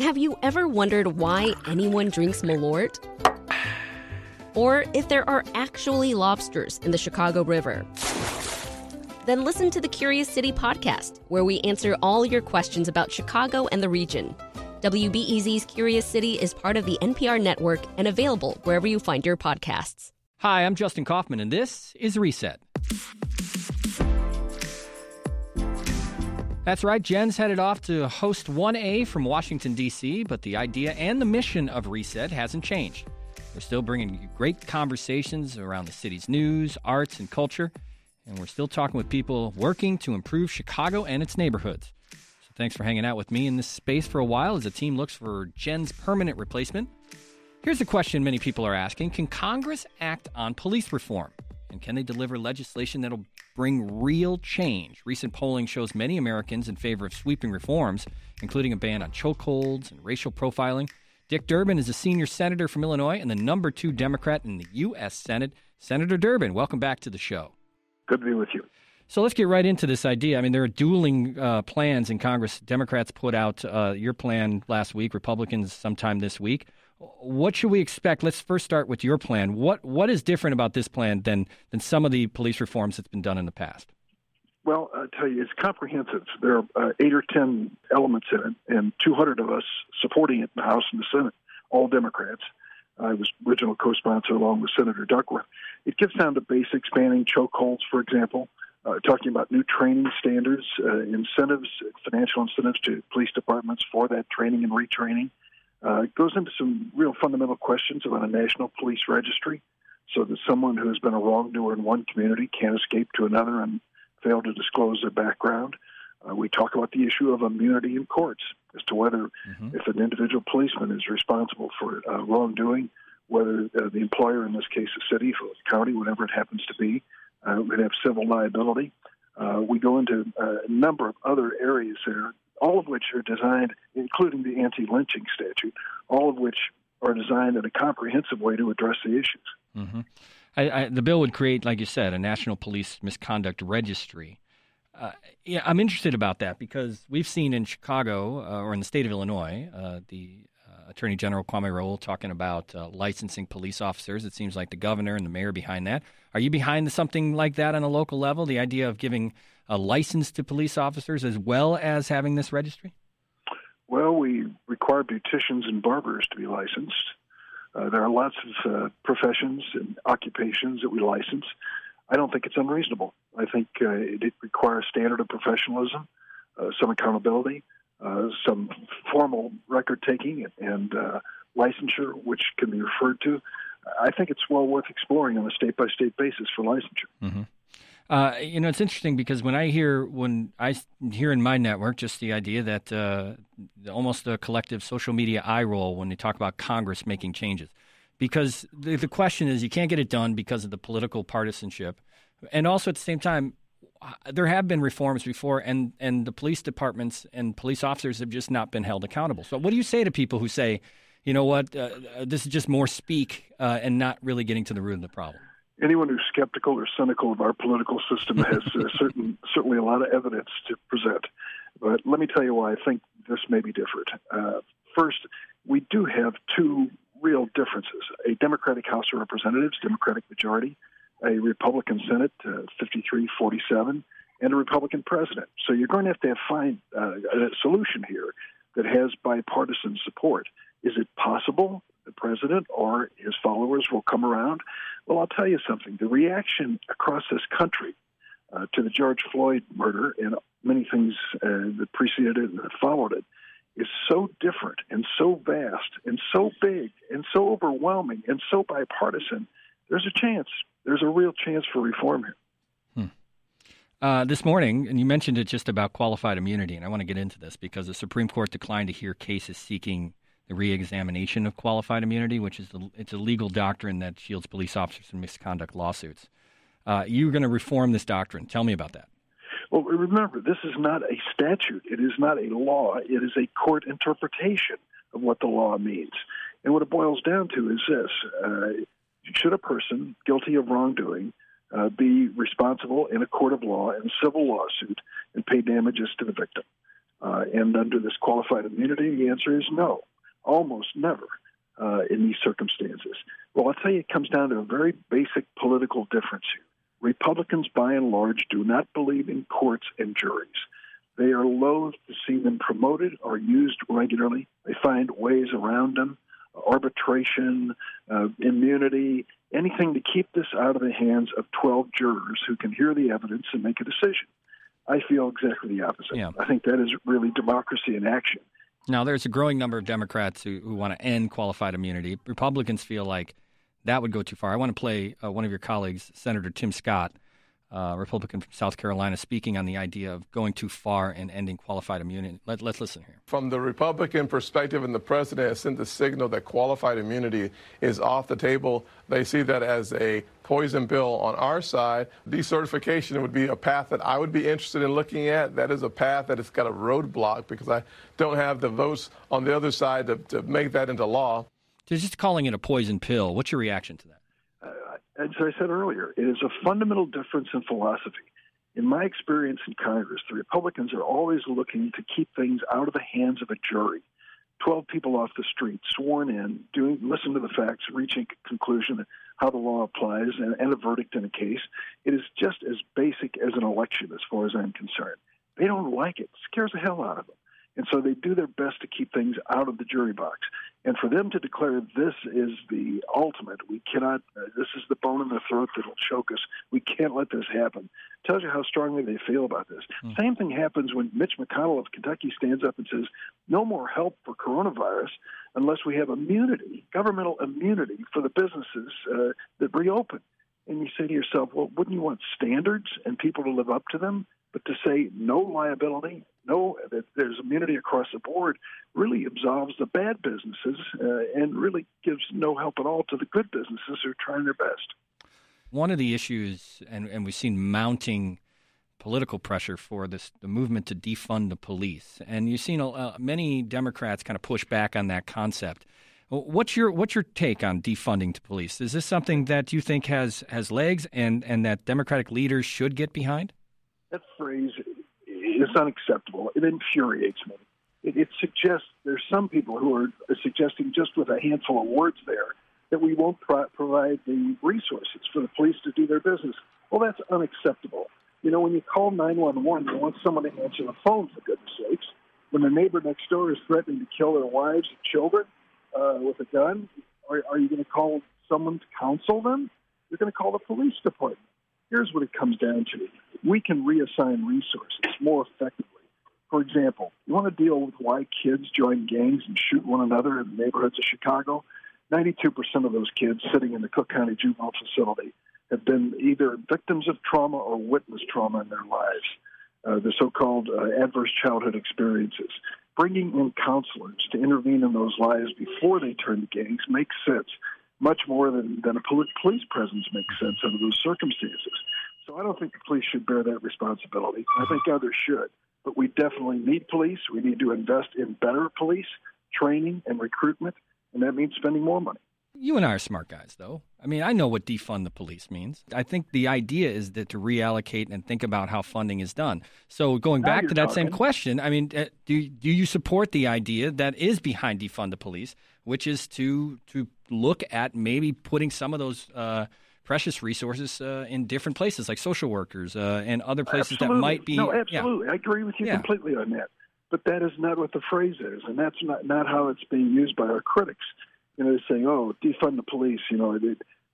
Have you ever wondered why anyone drinks Malort? Or if there are actually lobsters in the Chicago River? Then listen to the Curious City podcast, where we answer all your questions about Chicago and the region. WBEZ's Curious City is part of the NPR network and available wherever you find your podcasts. Hi, I'm Justin Kaufmann, and this is Reset. That's right, Jen's headed off to host 1A from Washington, D.C., but the idea and the mission of Reset hasn't changed. We're still bringing you great conversations around the city's news, arts, and culture, and we're still talking with people working to improve Chicago and its neighborhoods. So thanks for hanging out with me in this space for a while as the team looks for Jen's permanent replacement. Here's a question many people are asking Can Congress act on police reform? And can they deliver legislation that'll bring real change? Recent polling shows many Americans in favor of sweeping reforms, including a ban on chokeholds and racial profiling. Dick Durbin is a senior senator from Illinois and the number two Democrat in the U.S. Senate. Senator Durbin, welcome back to the show. Good to be with you. So let's get right into this idea. I mean, there are dueling uh, plans in Congress. Democrats put out uh, your plan last week, Republicans sometime this week. What should we expect? Let's first start with your plan. What what is different about this plan than than some of the police reforms that's been done in the past? Well, I tell you, it's comprehensive. There are uh, eight or ten elements in it, and 200 of us supporting it in the House and the Senate, all Democrats. I was original co-sponsor along with Senator Duckworth. It gets down to basics, banning chokeholds, for example, uh, talking about new training standards, uh, incentives, financial incentives to police departments for that training and retraining. Uh, it goes into some real fundamental questions about a national police registry so that someone who has been a wrongdoer in one community can't escape to another and fail to disclose their background. Uh, we talk about the issue of immunity in courts as to whether, mm-hmm. if an individual policeman is responsible for uh, wrongdoing, whether uh, the employer, in this case the city or the county, whatever it happens to be, uh, would have civil liability. Uh, we go into a number of other areas there, all of which are designed, including the anti lynching statute, all of which are designed in a comprehensive way to address the issues. Mm-hmm. I, I, the bill would create, like you said, a national police misconduct registry. Uh, yeah, I'm interested about that because we've seen in Chicago uh, or in the state of Illinois uh, the uh, Attorney General Kwame Raoul talking about uh, licensing police officers. It seems like the governor and the mayor behind that. Are you behind something like that on a local level? The idea of giving a license to police officers as well as having this registry? Well, we require beauticians and barbers to be licensed. Uh, there are lots of uh, professions and occupations that we license. I don't think it's unreasonable. I think uh, it, it, requires standard of professionalism, uh, some accountability, uh, some formal record taking, and uh, licensure, which can be referred to. I think it's well worth exploring on a state by state basis for licensure. Mm-hmm. Uh, you know, it's interesting because when I hear when I hear in my network just the idea that uh, almost a collective social media eye roll when they talk about Congress making changes, because the, the question is you can't get it done because of the political partisanship, and also at the same time uh, there have been reforms before, and and the police departments and police officers have just not been held accountable. So, what do you say to people who say, you know what, uh, this is just more speak uh, and not really getting to the root of the problem? Anyone who's skeptical or cynical of our political system has uh, certain, certainly a lot of evidence to present. But let me tell you why I think this may be different. Uh, first, we do have two real differences a Democratic House of Representatives, Democratic majority, a Republican Senate, uh, 53 47, and a Republican president. So you're going to have to have find uh, a solution here that has bipartisan support. Is it possible the president or his followers will come around? Well, I'll tell you something. The reaction across this country uh, to the George Floyd murder and many things uh, that preceded it and that followed it is so different and so vast and so big and so overwhelming and so bipartisan. There's a chance. There's a real chance for reform here. Hmm. Uh, this morning, and you mentioned it just about qualified immunity, and I want to get into this because the Supreme Court declined to hear cases seeking the reexamination of qualified immunity, which is the, it's a legal doctrine that shields police officers from misconduct lawsuits. Uh, you're going to reform this doctrine. Tell me about that. Well, remember, this is not a statute. It is not a law. It is a court interpretation of what the law means. And what it boils down to is this uh, should a person guilty of wrongdoing uh, be responsible in a court of law in a civil lawsuit and pay damages to the victim? Uh, and under this qualified immunity, the answer is no, almost never uh, in these circumstances. Well, I'll tell you, it comes down to a very basic political difference here. Republicans, by and large, do not believe in courts and juries. They are loath to see them promoted or used regularly. They find ways around them arbitration, uh, immunity, anything to keep this out of the hands of 12 jurors who can hear the evidence and make a decision. I feel exactly the opposite. Yeah. I think that is really democracy in action. Now, there's a growing number of Democrats who, who want to end qualified immunity. Republicans feel like that would go too far. I want to play uh, one of your colleagues, Senator Tim Scott, uh, Republican from South Carolina, speaking on the idea of going too far and ending qualified immunity. Let, us listen here. From the Republican perspective, and the president has sent the signal that qualified immunity is off the table. They see that as a poison pill on our side. Decertification would be a path that I would be interested in looking at. That is a path that has got a roadblock because I don't have the votes on the other side to, to make that into law. Just calling it a poison pill, what's your reaction to that? As I said earlier, it is a fundamental difference in philosophy. In my experience in Congress, the Republicans are always looking to keep things out of the hands of a jury. 12 people off the street, sworn in, doing, listen to the facts, reaching a conclusion how the law applies, and, and a verdict in a case. It is just as basic as an election, as far as I'm concerned. They don't like it. It scares the hell out of them. And so they do their best to keep things out of the jury box. And for them to declare this is the ultimate, we cannot, uh, this is the bone in the throat that will choke us, we can't let this happen, tells you how strongly they feel about this. Mm. Same thing happens when Mitch McConnell of Kentucky stands up and says, no more help for coronavirus unless we have immunity, governmental immunity for the businesses uh, that reopen. And you say to yourself, well, wouldn't you want standards and people to live up to them? But to say no liability, no that there's immunity across the board, really absolves the bad businesses uh, and really gives no help at all to the good businesses who are trying their best. One of the issues, and, and we've seen mounting political pressure for this the movement to defund the police, and you've seen uh, many Democrats kind of push back on that concept. What's your what's your take on defunding the police? Is this something that you think has has legs and and that Democratic leaders should get behind? that phrase is unacceptable. It infuriates me. It, it suggests there's some people who are suggesting just with a handful of words there that we won't pro- provide the resources for the police to do their business. Well, that's unacceptable. You know, when you call 911, you want someone to answer the phone, for goodness sakes. When the neighbor next door is threatening to kill their wives and children uh, with a gun, are, are you going to call someone to counsel them? You're going to call the police department. Here's what it comes down to we can reassign resources more effectively. For example, you want to deal with why kids join gangs and shoot one another in the neighborhoods of Chicago? 92% of those kids sitting in the Cook County Juvenile Facility have been either victims of trauma or witnessed trauma in their lives, uh, the so called uh, adverse childhood experiences. Bringing in counselors to intervene in those lives before they turn to gangs makes sense, much more than, than a police presence makes sense under those circumstances. So I don't think the police should bear that responsibility. I think others should. But we definitely need police. We need to invest in better police training and recruitment, and that means spending more money. You and I are smart guys, though. I mean, I know what defund the police means. I think the idea is that to reallocate and think about how funding is done. So, going back to that talking. same question, I mean, uh, do do you support the idea that is behind defund the police, which is to to look at maybe putting some of those uh, precious resources uh, in different places, like social workers uh, and other places absolutely. that might be. No, absolutely. Yeah. I agree with you yeah. completely on that. But that is not what the phrase is, and that's not, not how it's being used by our critics. You know, they're saying, oh, defund the police. You know,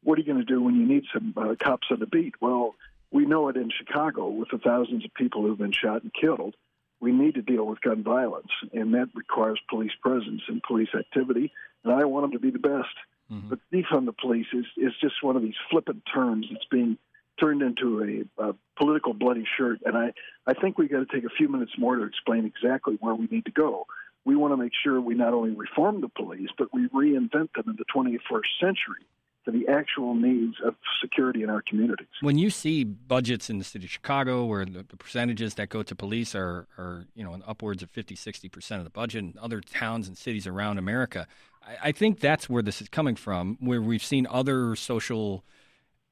what are you going to do when you need some uh, cops on the beat? Well, we know it in Chicago with the thousands of people who've been shot and killed. We need to deal with gun violence, and that requires police presence and police activity. And I want them to be the best. Mm-hmm. But defund the police is, is just one of these flippant terms that's being turned into a, a political bloody shirt. And I, I think we've got to take a few minutes more to explain exactly where we need to go. We want to make sure we not only reform the police, but we reinvent them in the 21st century to the actual needs of security in our communities. When you see budgets in the city of Chicago where the, the percentages that go to police are, are you know, upwards of 50, 60% of the budget in other towns and cities around America, I, I think that's where this is coming from, where we've seen other social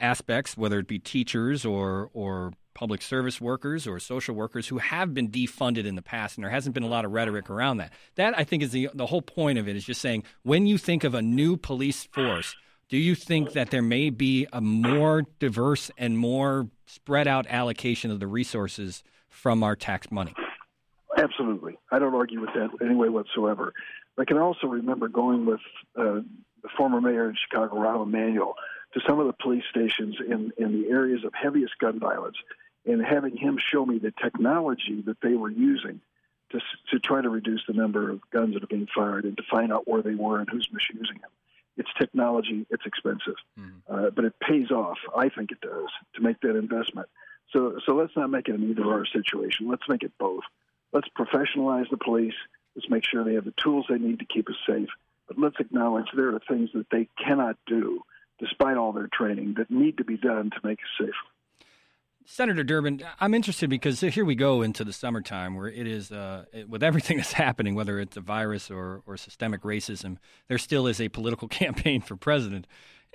aspects, whether it be teachers or, or public service workers or social workers who have been defunded in the past, and there hasn't been a lot of rhetoric around that. That I think is the the whole point of it is just saying when you think of a new police force, do you think that there may be a more diverse and more spread out allocation of the resources from our tax money? Absolutely, I don't argue with that in any way whatsoever. I can also remember going with uh, the former mayor in Chicago, Rahm Emanuel, to some of the police stations in, in the areas of heaviest gun violence and having him show me the technology that they were using to, to try to reduce the number of guns that are being fired and to find out where they were and who's misusing them. It's technology, it's expensive, mm-hmm. uh, but it pays off. I think it does to make that investment. So, so let's not make it an either or situation. Let's make it both. Let's professionalize the police. Let's make sure they have the tools they need to keep us safe. But let's acknowledge there are things that they cannot do despite all their training, that need to be done to make us safe. Senator Durbin, I'm interested because here we go into the summertime where it is, uh, it, with everything that's happening, whether it's a virus or, or systemic racism, there still is a political campaign for president.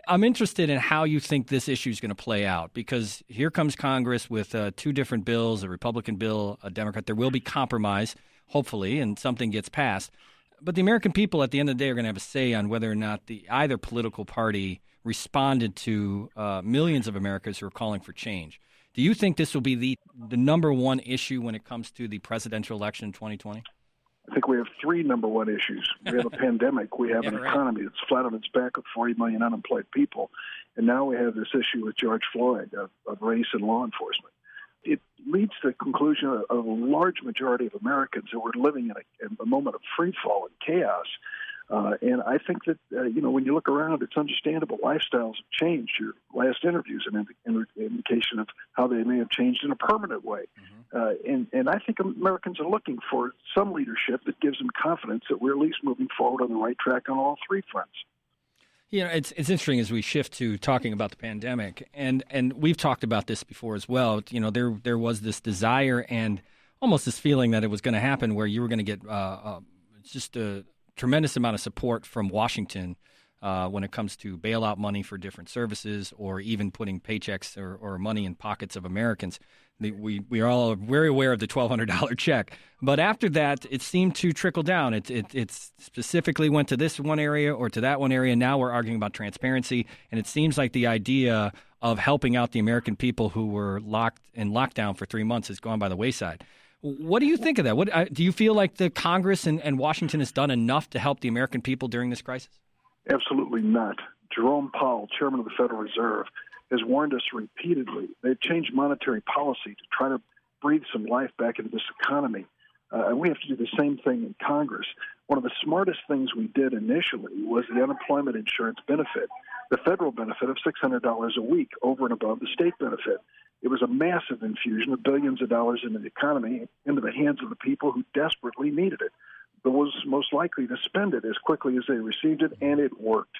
I'm interested in how you think this issue is going to play out because here comes Congress with uh, two different bills a Republican bill, a Democrat. There will be compromise, hopefully, and something gets passed. But the American people at the end of the day are going to have a say on whether or not the either political party responded to uh, millions of Americans who are calling for change. Do you think this will be the, the number one issue when it comes to the presidential election in 2020? I think we have three number one issues. We have a pandemic. We have yeah, an economy that's flat on its back with 40 million unemployed people. And now we have this issue with George Floyd of, of race and law enforcement. It leads to the conclusion of a large majority of Americans who are living in a, in a moment of free fall and chaos uh, and I think that, uh, you know, when you look around, it's understandable. Lifestyles have changed. Your last interview is an indi- indication of how they may have changed in a permanent way. Mm-hmm. Uh, and, and I think Americans are looking for some leadership that gives them confidence that we're at least moving forward on the right track on all three fronts. You know, it's it's interesting as we shift to talking about the pandemic, and and we've talked about this before as well. You know, there there was this desire and almost this feeling that it was going to happen, where you were going to get uh, uh, just a tremendous amount of support from Washington uh, when it comes to bailout money for different services or even putting paychecks or, or money in pockets of Americans. We, we are all very aware of the $1,200 check. But after that, it seemed to trickle down. It, it, it specifically went to this one area or to that one area. Now we're arguing about transparency. And it seems like the idea of helping out the American people who were locked in lockdown for three months has gone by the wayside. What do you think of that? What uh, do you feel like the Congress and, and Washington has done enough to help the American people during this crisis? Absolutely not. Jerome Powell, chairman of the Federal Reserve, has warned us repeatedly. They've changed monetary policy to try to breathe some life back into this economy. Uh, and we have to do the same thing in Congress. One of the smartest things we did initially was the unemployment insurance benefit, the federal benefit of $600 a week over and above the state benefit. It was a massive infusion of billions of dollars into the economy, into the hands of the people who desperately needed it, but was most likely to spend it as quickly as they received it, and it worked.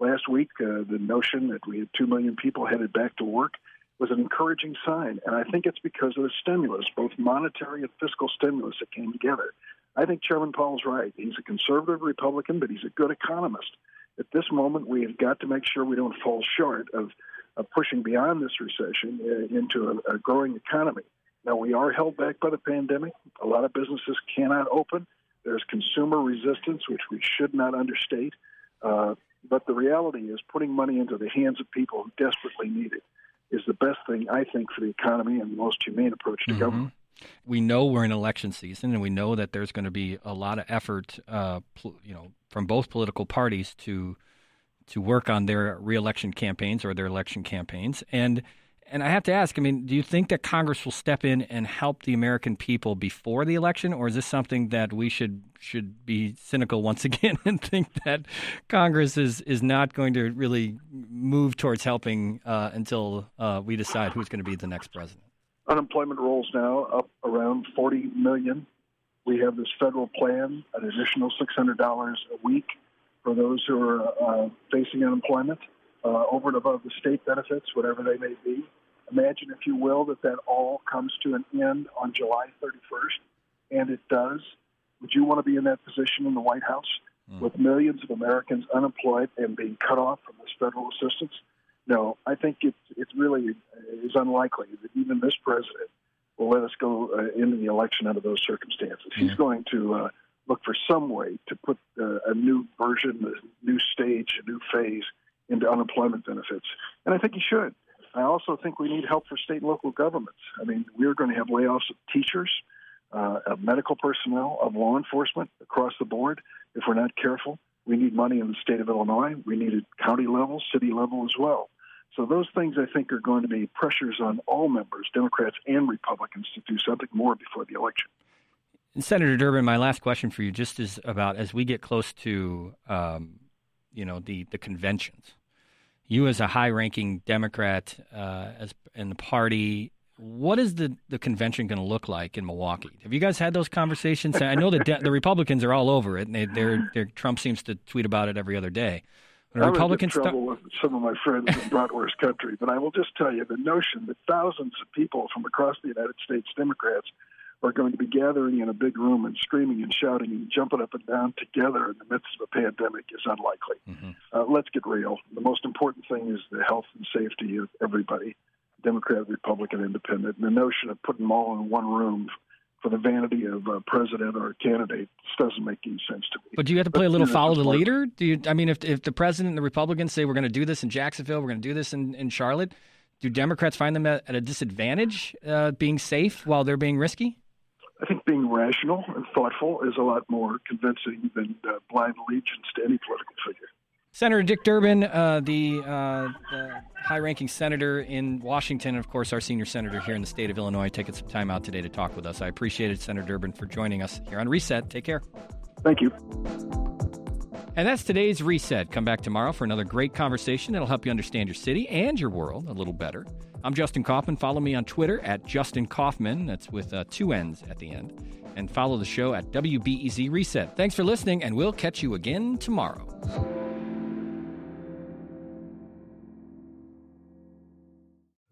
Last week, uh, the notion that we had 2 million people headed back to work was an encouraging sign, and I think it's because of the stimulus, both monetary and fiscal stimulus that came together. I think Chairman Powell's right. He's a conservative Republican, but he's a good economist. At this moment, we have got to make sure we don't fall short of uh, pushing beyond this recession uh, into a, a growing economy. Now, we are held back by the pandemic. A lot of businesses cannot open. There's consumer resistance, which we should not understate. Uh, but the reality is, putting money into the hands of people who desperately need it is the best thing, I think, for the economy and the most humane approach to mm-hmm. government. We know we're in election season, and we know that there's going to be a lot of effort, uh, pl- you know, from both political parties to to work on their reelection campaigns or their election campaigns. And and I have to ask, I mean, do you think that Congress will step in and help the American people before the election, or is this something that we should should be cynical once again and think that Congress is is not going to really move towards helping uh, until uh, we decide who's going to be the next president? Unemployment rolls now up around 40 million. We have this federal plan, an additional $600 a week for those who are uh, facing unemployment uh, over and above the state benefits, whatever they may be. Imagine, if you will, that that all comes to an end on July 31st, and it does. Would you want to be in that position in the White House mm. with millions of Americans unemployed and being cut off from this federal assistance? no, I think it's it's really is unlikely that even this president will let us go uh, into the election under those circumstances. Yeah. He's going to uh, look for some way to put uh, a new version, a new stage, a new phase into unemployment benefits, and I think he should. I also think we need help for state and local governments. I mean, we're going to have layoffs of teachers, uh, of medical personnel, of law enforcement across the board if we're not careful. We need money in the state of Illinois. We need it county level, city level as well. So those things I think are going to be pressures on all members, Democrats and Republicans, to do something more before the election. And Senator Durbin, my last question for you, just is about as we get close to, um, you know, the the conventions. You as a high-ranking Democrat uh, as in the party, what is the, the convention going to look like in Milwaukee? Have you guys had those conversations? I know that de- the Republicans are all over it, and they, they're, they're, Trump seems to tweet about it every other day. When I was in trouble with some of my friends in bratwurst country, but I will just tell you the notion that thousands of people from across the United States, Democrats, are going to be gathering in a big room and screaming and shouting and jumping up and down together in the midst of a pandemic is unlikely. Mm-hmm. Uh, let's get real. The most important thing is the health and safety of everybody, Democrat, Republican, Independent. And the notion of putting them all in one room for the vanity of a president or a candidate doesn't make any sense to me. But do you have to play but, a little you know, follow the leader? Do you? I mean, if if the president and the Republicans say we're going to do this in Jacksonville, we're going to do this in, in Charlotte, do Democrats find them at, at a disadvantage uh, being safe while they're being risky? I think being rational and thoughtful is a lot more convincing than uh, blind allegiance to any political figure. Senator Dick Durbin, uh, the, uh, the high-ranking senator in Washington, and of course our senior senator here in the state of Illinois, taking some time out today to talk with us. I appreciate it, Senator Durbin, for joining us here on Reset. Take care. Thank you. And that's today's Reset. Come back tomorrow for another great conversation that'll help you understand your city and your world a little better. I'm Justin Kaufmann. Follow me on Twitter at Justin Kaufmann. That's with uh, two N's at the end. And follow the show at WBEZ Reset. Thanks for listening, and we'll catch you again tomorrow.